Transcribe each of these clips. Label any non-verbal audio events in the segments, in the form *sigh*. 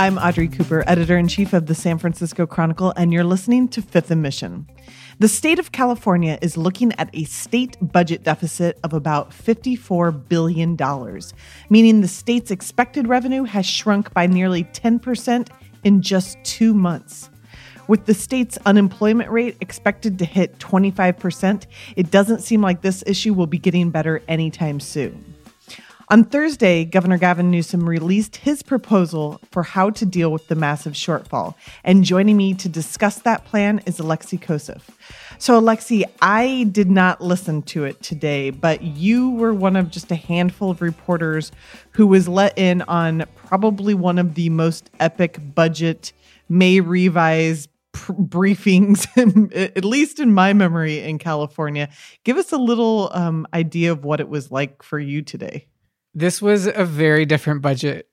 I'm Audrey Cooper, editor in chief of the San Francisco Chronicle, and you're listening to Fifth and Mission. The state of California is looking at a state budget deficit of about $54 billion, meaning the state's expected revenue has shrunk by nearly 10% in just two months. With the state's unemployment rate expected to hit 25%, it doesn't seem like this issue will be getting better anytime soon. On Thursday, Governor Gavin Newsom released his proposal for how to deal with the massive shortfall. And joining me to discuss that plan is Alexi Koseff. So, Alexi, I did not listen to it today, but you were one of just a handful of reporters who was let in on probably one of the most epic budget may revise pr- briefings, *laughs* at least in my memory in California. Give us a little um, idea of what it was like for you today. This was a very different budget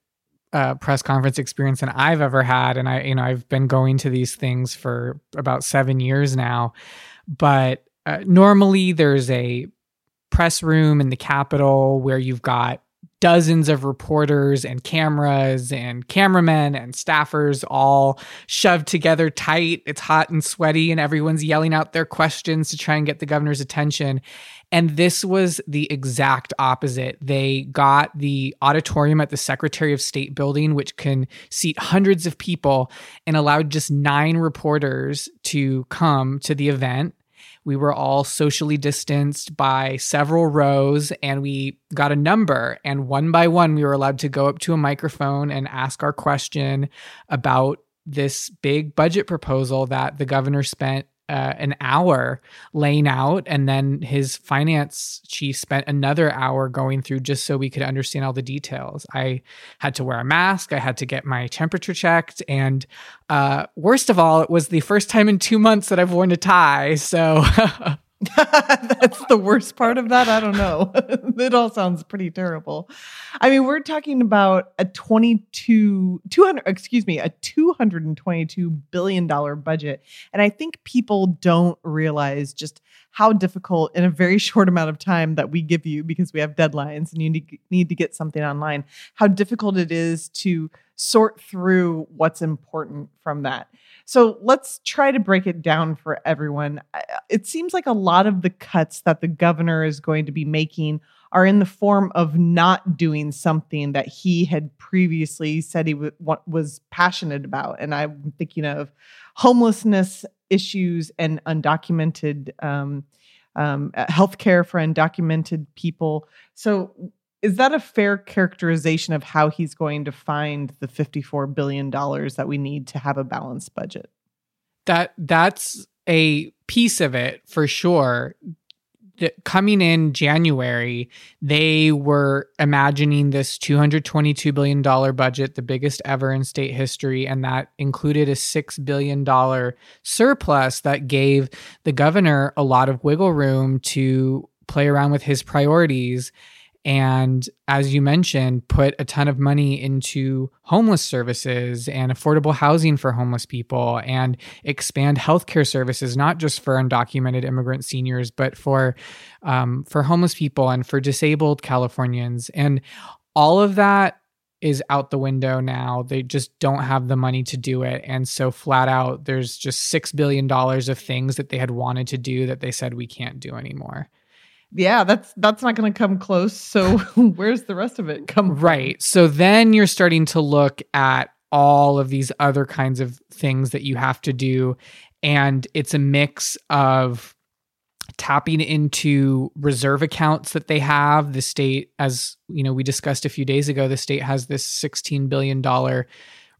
uh, press conference experience than I've ever had, and I, you know, I've been going to these things for about seven years now. But uh, normally, there's a press room in the Capitol where you've got dozens of reporters and cameras and cameramen and staffers all shoved together tight. It's hot and sweaty, and everyone's yelling out their questions to try and get the governor's attention. And this was the exact opposite. They got the auditorium at the Secretary of State building, which can seat hundreds of people, and allowed just nine reporters to come to the event. We were all socially distanced by several rows and we got a number. And one by one, we were allowed to go up to a microphone and ask our question about this big budget proposal that the governor spent uh, an hour laying out, and then his finance chief spent another hour going through just so we could understand all the details. I had to wear a mask, I had to get my temperature checked, and uh, worst of all, it was the first time in two months that I've worn a tie. So *laughs* *laughs* That's the worst part of that. I don't know. *laughs* it all sounds pretty terrible. I mean, we're talking about a 22 200 excuse me, a 222 billion dollar budget. And I think people don't realize just how difficult in a very *laughs* short amount of time that we give you because we have deadlines and you need, need to get something online, how difficult it is to sort through what's important from that. So let's try to break it down for everyone. It seems like a lot of the cuts that the governor is going to be making are in the form of not doing something that he had previously said he w- was passionate about. And I'm thinking of homelessness issues and undocumented um, um, healthcare for undocumented people. So, is that a fair characterization of how he's going to find the $54 billion that we need to have a balanced budget? That that's a piece of it for sure. coming in January, they were imagining this $222 billion budget, the biggest ever in state history. And that included a $6 billion surplus that gave the governor a lot of wiggle room to play around with his priorities and as you mentioned put a ton of money into homeless services and affordable housing for homeless people and expand healthcare services not just for undocumented immigrant seniors but for um, for homeless people and for disabled californians. And all of that is out the window now. They just don't have the money to do it. And so flat out there's just 6 billion dollars of things that they had wanted to do that they said we can't do anymore yeah, that's that's not going to come close. So *laughs* where's the rest of it come Right. So then you're starting to look at all of these other kinds of things that you have to do and it's a mix of tapping into reserve accounts that they have. The state as, you know, we discussed a few days ago, the state has this 16 billion dollar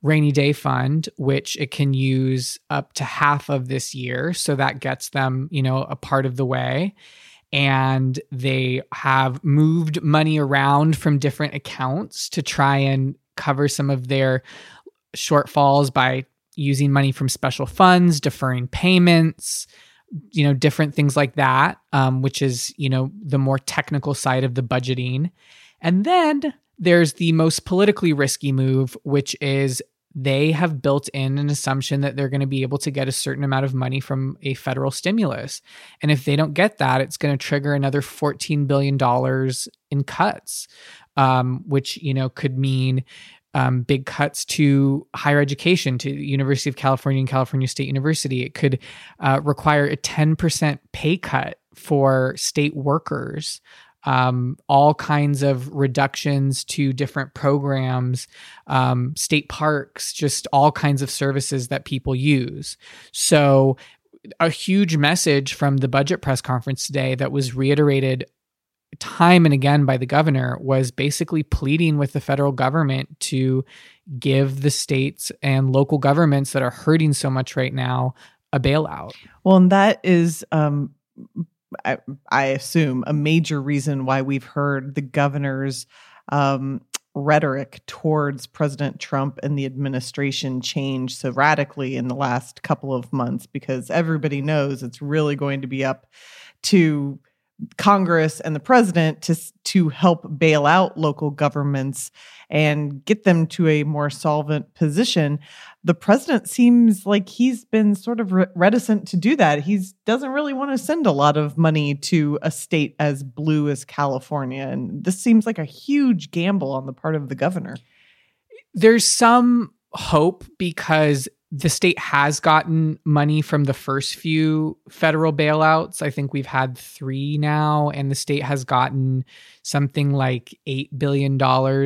rainy day fund which it can use up to half of this year so that gets them you know a part of the way and they have moved money around from different accounts to try and cover some of their shortfalls by using money from special funds, deferring payments, you know, different things like that, um, which is, you know, the more technical side of the budgeting. And then there's the most politically risky move, which is they have built in an assumption that they're going to be able to get a certain amount of money from a federal stimulus. And if they don't get that, it's going to trigger another $14 billion in cuts, um, which, you know, could mean um, big cuts to higher education, to the University of California and California State University. It could uh, require a 10% pay cut for state workers. Um, all kinds of reductions to different programs, um, state parks, just all kinds of services that people use. So, a huge message from the budget press conference today that was reiterated time and again by the governor was basically pleading with the federal government to give the states and local governments that are hurting so much right now a bailout. Well, and that is, um, I, I assume, a major reason why we've heard the governor's um, rhetoric towards President Trump and the administration change so radically in the last couple of months because everybody knows it's really going to be up to Congress and the president to to help bail out local governments and get them to a more solvent position. The president seems like he's been sort of re- reticent to do that. He doesn't really want to send a lot of money to a state as blue as California, and this seems like a huge gamble on the part of the governor. There's some hope because the state has gotten money from the first few federal bailouts. I think we've had three now, and the state has gotten something like $8 billion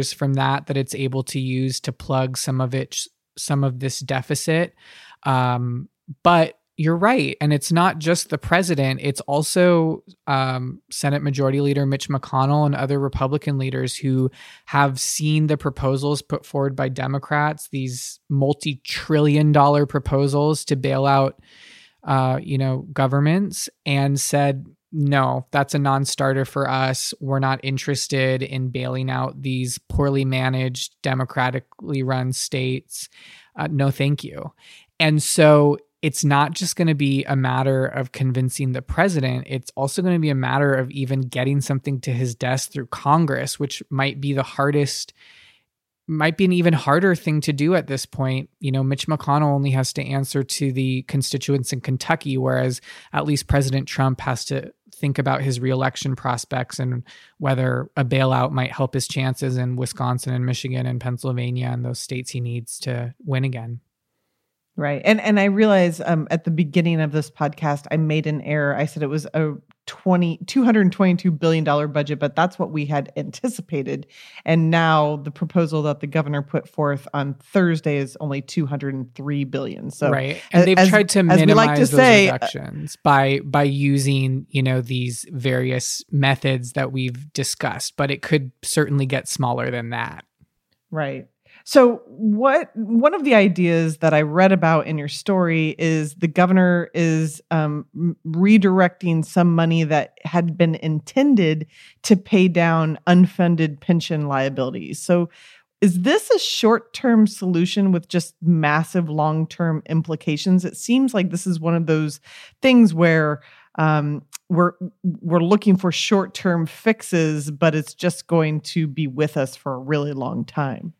from that that it's able to use to plug some of it, some of this deficit. Um, but you're right. And it's not just the president, it's also um, Senate Majority Leader Mitch McConnell and other Republican leaders who have seen the proposals put forward by Democrats, these multi trillion dollar proposals to bail out. Uh, you know, governments and said, no, that's a non starter for us. We're not interested in bailing out these poorly managed, democratically run states. Uh, no, thank you. And so it's not just going to be a matter of convincing the president. It's also going to be a matter of even getting something to his desk through Congress, which might be the hardest, might be an even harder thing to do at this point. You know, Mitch McConnell only has to answer to the constituents in Kentucky, whereas at least President Trump has to think about his reelection prospects and whether a bailout might help his chances in Wisconsin and Michigan and Pennsylvania and those states he needs to win again. Right. And and I realize um, at the beginning of this podcast I made an error. I said it was a 20 222 billion dollar budget, but that's what we had anticipated. And now the proposal that the governor put forth on Thursday is only 203 billion. So Right. And they've as, tried to minimize like to those say, uh, reductions by by using, you know, these various methods that we've discussed, but it could certainly get smaller than that. Right. So, what one of the ideas that I read about in your story is the governor is um, redirecting some money that had been intended to pay down unfunded pension liabilities. So, is this a short term solution with just massive long term implications? It seems like this is one of those things where um, we're we're looking for short term fixes, but it's just going to be with us for a really long time.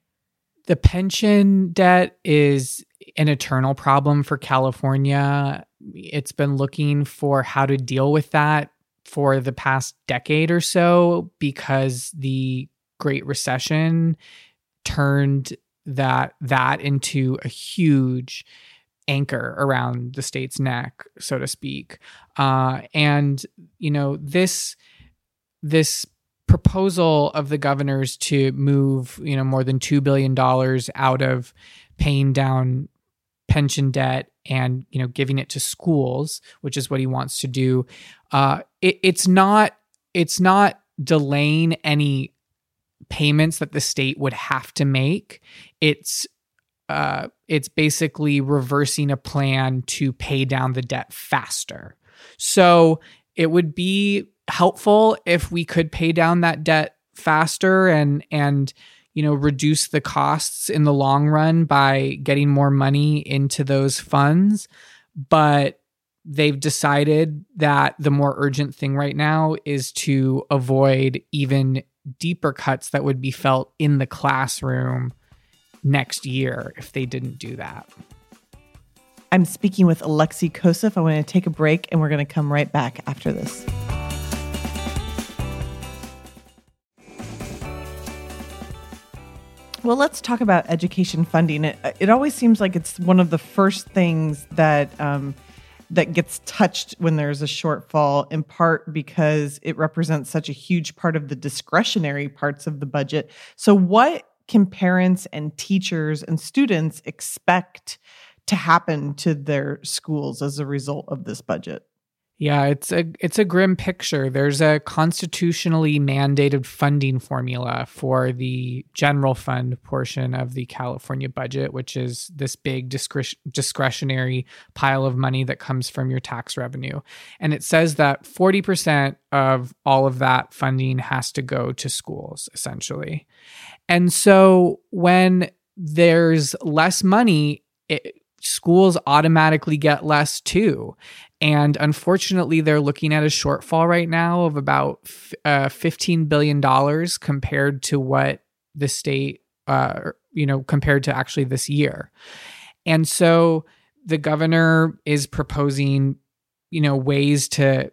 The pension debt is an eternal problem for California. It's been looking for how to deal with that for the past decade or so because the Great Recession turned that that into a huge anchor around the state's neck, so to speak. Uh, and you know this this proposal of the governors to move, you know, more than $2 billion out of paying down pension debt and, you know, giving it to schools, which is what he wants to do. Uh, it, it's not, it's not delaying any payments that the state would have to make. It's, uh, it's basically reversing a plan to pay down the debt faster. So it would be helpful if we could pay down that debt faster and and you know reduce the costs in the long run by getting more money into those funds but they've decided that the more urgent thing right now is to avoid even deeper cuts that would be felt in the classroom next year if they didn't do that. I'm speaking with Alexi Koseff. I want to take a break and we're going to come right back after this. Well, let's talk about education funding. It, it always seems like it's one of the first things that um, that gets touched when there's a shortfall, in part because it represents such a huge part of the discretionary parts of the budget. So, what can parents and teachers and students expect to happen to their schools as a result of this budget? Yeah, it's a it's a grim picture. There's a constitutionally mandated funding formula for the general fund portion of the California budget, which is this big discretionary pile of money that comes from your tax revenue. And it says that 40% of all of that funding has to go to schools essentially. And so when there's less money, it, schools automatically get less too. And unfortunately, they're looking at a shortfall right now of about uh, $15 billion compared to what the state, uh, you know, compared to actually this year. And so the governor is proposing, you know, ways to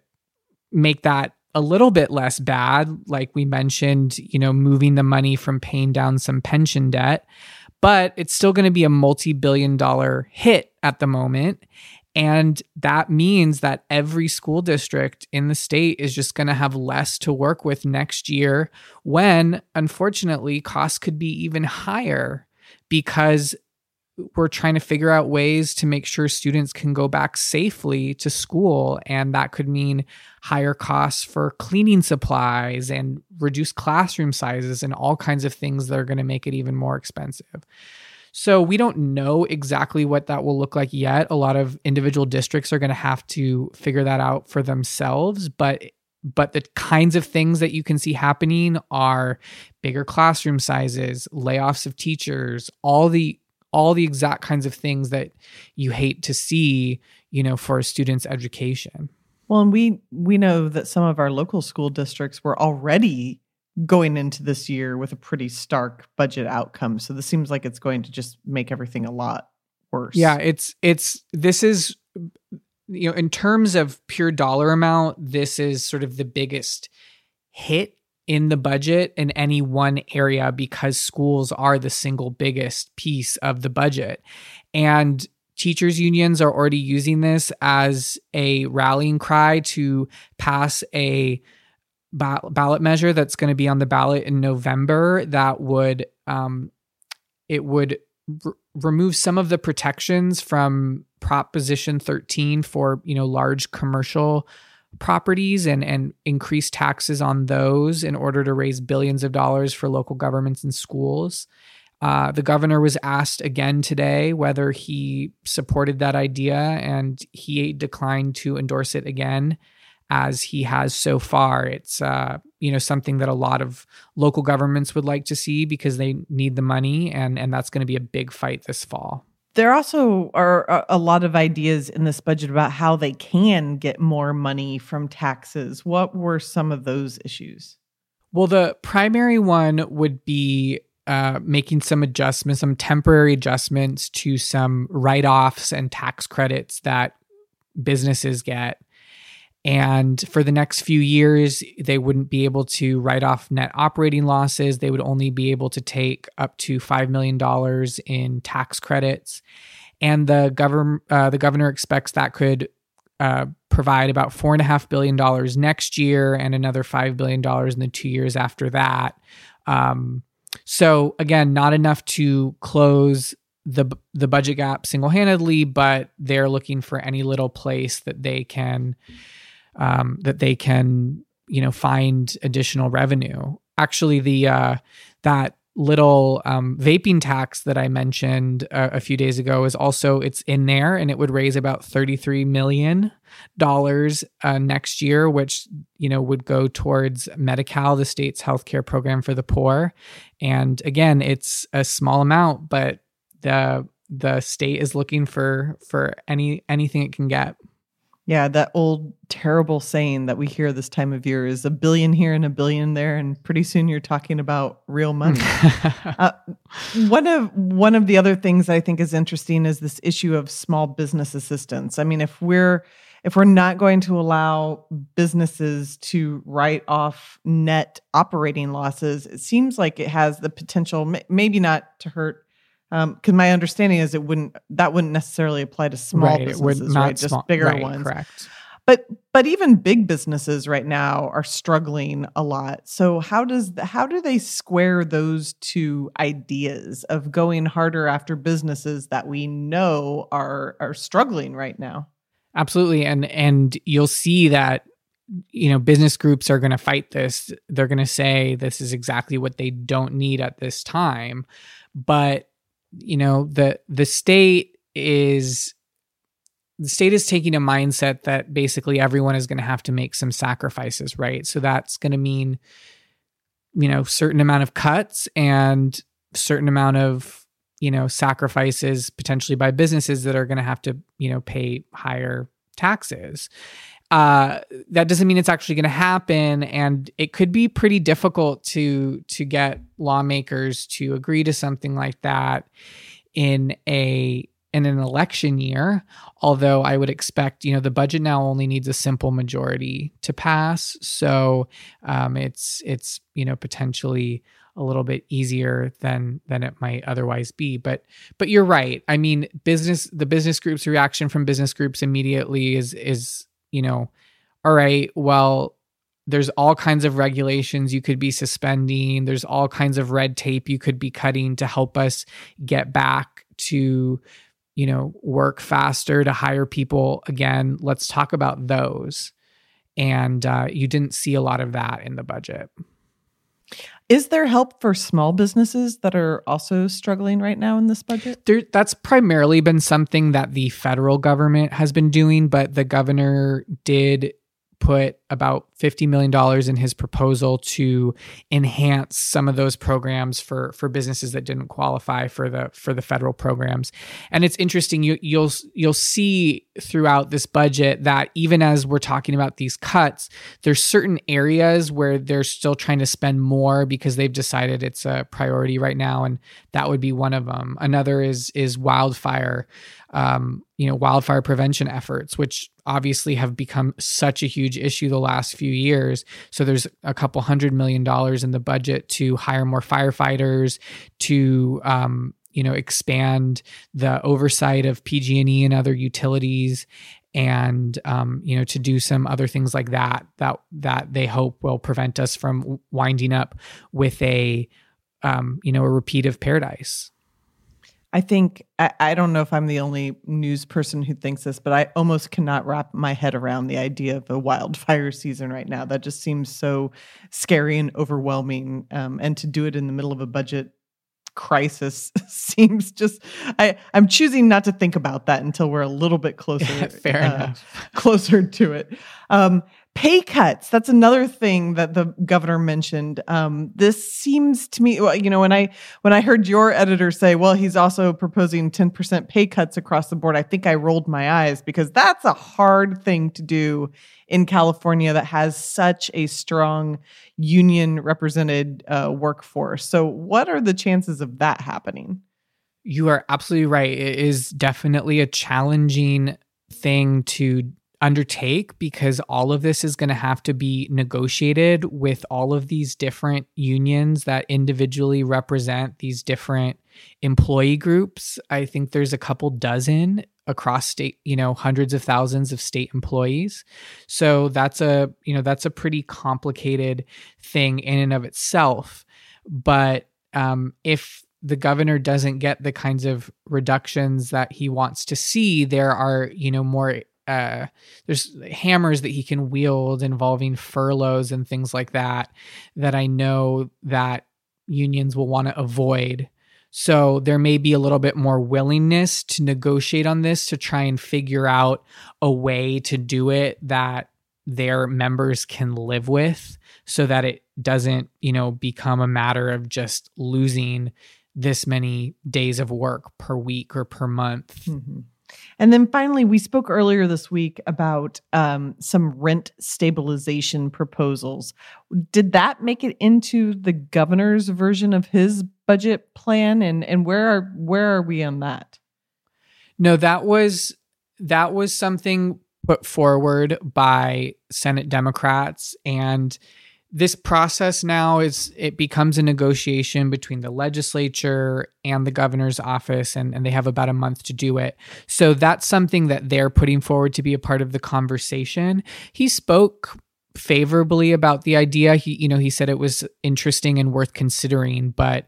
make that a little bit less bad. Like we mentioned, you know, moving the money from paying down some pension debt, but it's still going to be a multi billion dollar hit at the moment. And that means that every school district in the state is just going to have less to work with next year when, unfortunately, costs could be even higher because we're trying to figure out ways to make sure students can go back safely to school. And that could mean higher costs for cleaning supplies and reduced classroom sizes and all kinds of things that are going to make it even more expensive. So we don't know exactly what that will look like yet. A lot of individual districts are going to have to figure that out for themselves, but but the kinds of things that you can see happening are bigger classroom sizes, layoffs of teachers, all the all the exact kinds of things that you hate to see, you know, for a student's education. Well, and we we know that some of our local school districts were already going into this year with a pretty stark budget outcome. So this seems like it's going to just make everything a lot worse. Yeah, it's it's this is you know in terms of pure dollar amount, this is sort of the biggest hit in the budget in any one area because schools are the single biggest piece of the budget. And teachers unions are already using this as a rallying cry to pass a ballot measure that's going to be on the ballot in November that would um, it would r- remove some of the protections from Proposition 13 for you know large commercial properties and and increase taxes on those in order to raise billions of dollars for local governments and schools. Uh, the governor was asked again today whether he supported that idea, and he declined to endorse it again as he has so far. It's uh, you know something that a lot of local governments would like to see because they need the money, and and that's going to be a big fight this fall. There also are a lot of ideas in this budget about how they can get more money from taxes. What were some of those issues? Well, the primary one would be uh, making some adjustments, some temporary adjustments to some write offs and tax credits that businesses get. And for the next few years, they wouldn't be able to write off net operating losses. They would only be able to take up to $5 million in tax credits. And the, governor, uh, the governor expects that could uh, provide about $4.5 billion next year and another $5 billion in the two years after that. Um, so, again, not enough to close the the budget gap single handedly, but they're looking for any little place that they can um, that they can you know find additional revenue. Actually, the uh, that little um, vaping tax that I mentioned a few days ago is also it's in there, and it would raise about thirty three million dollars uh, next year, which you know would go towards Medi-Cal, the state's healthcare program for the poor. And again, it's a small amount, but the the state is looking for for any anything it can get. Yeah, that old terrible saying that we hear this time of year is a billion here and a billion there, and pretty soon you're talking about real money. *laughs* uh, one of one of the other things I think is interesting is this issue of small business assistance. I mean, if we're if we're not going to allow businesses to write off net operating losses, it seems like it has the potential, maybe not to hurt because um, my understanding is it wouldn't that wouldn't necessarily apply to small right, businesses, right? Just bigger right, ones. Correct. But but even big businesses right now are struggling a lot. So how does how do they square those two ideas of going harder after businesses that we know are are struggling right now? Absolutely, and and you'll see that you know business groups are going to fight this. They're going to say this is exactly what they don't need at this time, but you know the the state is the state is taking a mindset that basically everyone is going to have to make some sacrifices right? So that's going to mean you know certain amount of cuts and certain amount of you know sacrifices potentially by businesses that are going to have to you know pay higher taxes uh, that doesn't mean it's actually going to happen and it could be pretty difficult to to get lawmakers to agree to something like that in a in an election year. Although i would expect you know the budget now only needs a simple majority to pass. So um, it's it's you know potentially a little bit easier than than it might otherwise be. But but you're right. I mean business the business groups reaction from business groups immediately is is you know, all right, well, there's all kinds of regulations you could be suspending. There's all kinds of red tape you could be cutting to help us get back to, you know, work faster, to hire people again. Let's talk about those. And uh, you didn't see a lot of that in the budget. Is there help for small businesses that are also struggling right now in this budget? There, that's primarily been something that the federal government has been doing, but the governor did put about $50 million in his proposal to enhance some of those programs for for businesses that didn't qualify for the for the federal programs. And it's interesting you you'll you'll see throughout this budget that even as we're talking about these cuts there's certain areas where they're still trying to spend more because they've decided it's a priority right now and that would be one of them another is is wildfire um, you know, wildfire prevention efforts, which obviously have become such a huge issue the last few years. So there's a couple hundred million dollars in the budget to hire more firefighters, to um, you know, expand the oversight of PG&E and other utilities, and um, you know, to do some other things like that that that they hope will prevent us from winding up with a um, you know a repeat of paradise. I think I, I, don't know if I'm the only news person who thinks this, but I almost cannot wrap my head around the idea of a wildfire season right now. That just seems so scary and overwhelming. Um, and to do it in the middle of a budget crisis *laughs* seems just I I'm choosing not to think about that until we're a little bit *laughs* closer fair uh, enough closer to it um pay cuts. That's another thing that the governor mentioned. Um, this seems to me well, you know when i when i heard your editor say well he's also proposing 10% pay cuts across the board i think i rolled my eyes because that's a hard thing to do in california that has such a strong union represented uh, workforce. So what are the chances of that happening? You are absolutely right. It is definitely a challenging thing to undertake because all of this is going to have to be negotiated with all of these different unions that individually represent these different employee groups. I think there's a couple dozen across state, you know, hundreds of thousands of state employees. So that's a, you know, that's a pretty complicated thing in and of itself. But um, if the governor doesn't get the kinds of reductions that he wants to see, there are, you know, more uh, there's hammers that he can wield involving furloughs and things like that that I know that unions will want to avoid. So there may be a little bit more willingness to negotiate on this to try and figure out a way to do it that their members can live with so that it doesn't, you know, become a matter of just losing this many days of work per week or per month. Mm-hmm. And then finally, we spoke earlier this week about um, some rent stabilization proposals. Did that make it into the governor's version of his budget plan? And and where are where are we on that? No, that was that was something put forward by Senate Democrats and this process now is it becomes a negotiation between the legislature and the governor's office and, and they have about a month to do it. So that's something that they're putting forward to be a part of the conversation. He spoke favorably about the idea. He you know he said it was interesting and worth considering but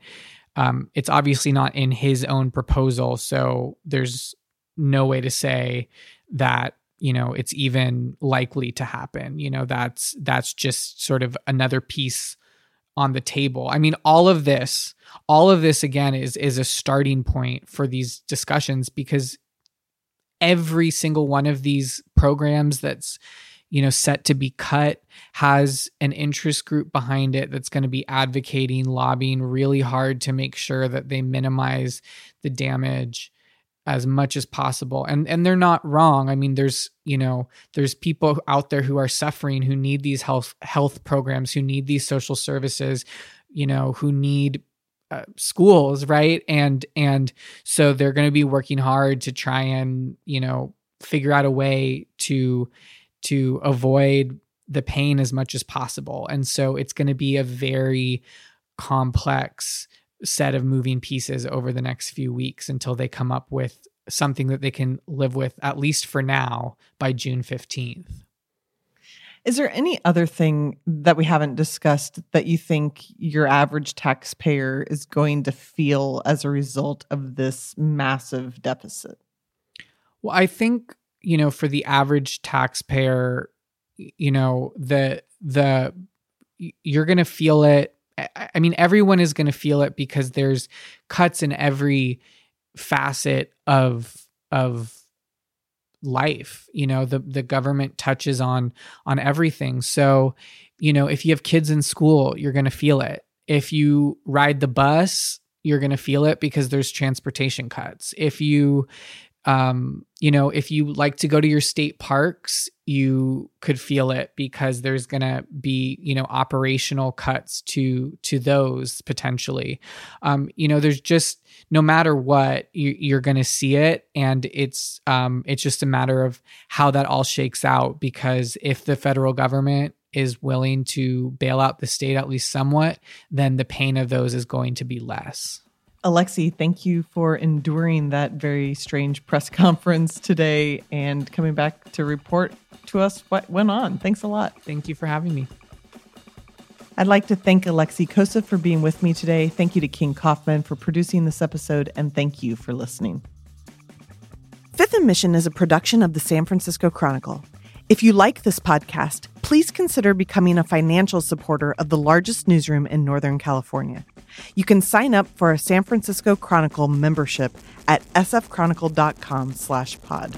um, it's obviously not in his own proposal. So there's no way to say that you know it's even likely to happen you know that's that's just sort of another piece on the table. I mean all of this all of this again is is a starting point for these discussions because every single one of these programs that's you know set to be cut has an interest group behind it that's going to be advocating lobbying really hard to make sure that they minimize the damage as much as possible. And and they're not wrong. I mean there's you know there's people out there who are suffering who need these health health programs who need these social services you know who need uh, schools right? And and so they're going to be working hard to try and you know figure out a way to to avoid the pain as much as possible. And so it's going to be a very complex set of moving pieces over the next few weeks until they come up with something that they can live with, at least for now, by June 15th. Is there any other thing that we haven't discussed that you think your average taxpayer is going to feel as a result of this massive deficit? Well, I think, you know, for the average taxpayer, you know, the the you're going to feel it I mean, everyone is going to feel it because there's cuts in every facet of of life. You know, the the government touches on on everything. So, you know, if you have kids in school, you're going to feel it. If you ride the bus, you're going to feel it because there's transportation cuts. If you um, you know, if you like to go to your state parks, you could feel it because there's going to be, you know, operational cuts to to those potentially. Um, you know, there's just no matter what, you, are going to see it, and it's um, it's just a matter of how that all shakes out. Because if the federal government is willing to bail out the state at least somewhat, then the pain of those is going to be less. Alexi, thank you for enduring that very strange press *laughs* conference today and coming back to report to us what went on. Thanks a lot. Thank you for having me. I'd like to thank Alexi Koseff for being with me today. Thank you to King Kaufman for producing this episode, and thank you for listening. Fifth and Mission is a production of the San Francisco Chronicle. If you like this podcast, please consider becoming a financial supporter of the largest newsroom in Northern California. You can sign up for a San Francisco Chronicle membership at sfchronicle.com slash pod.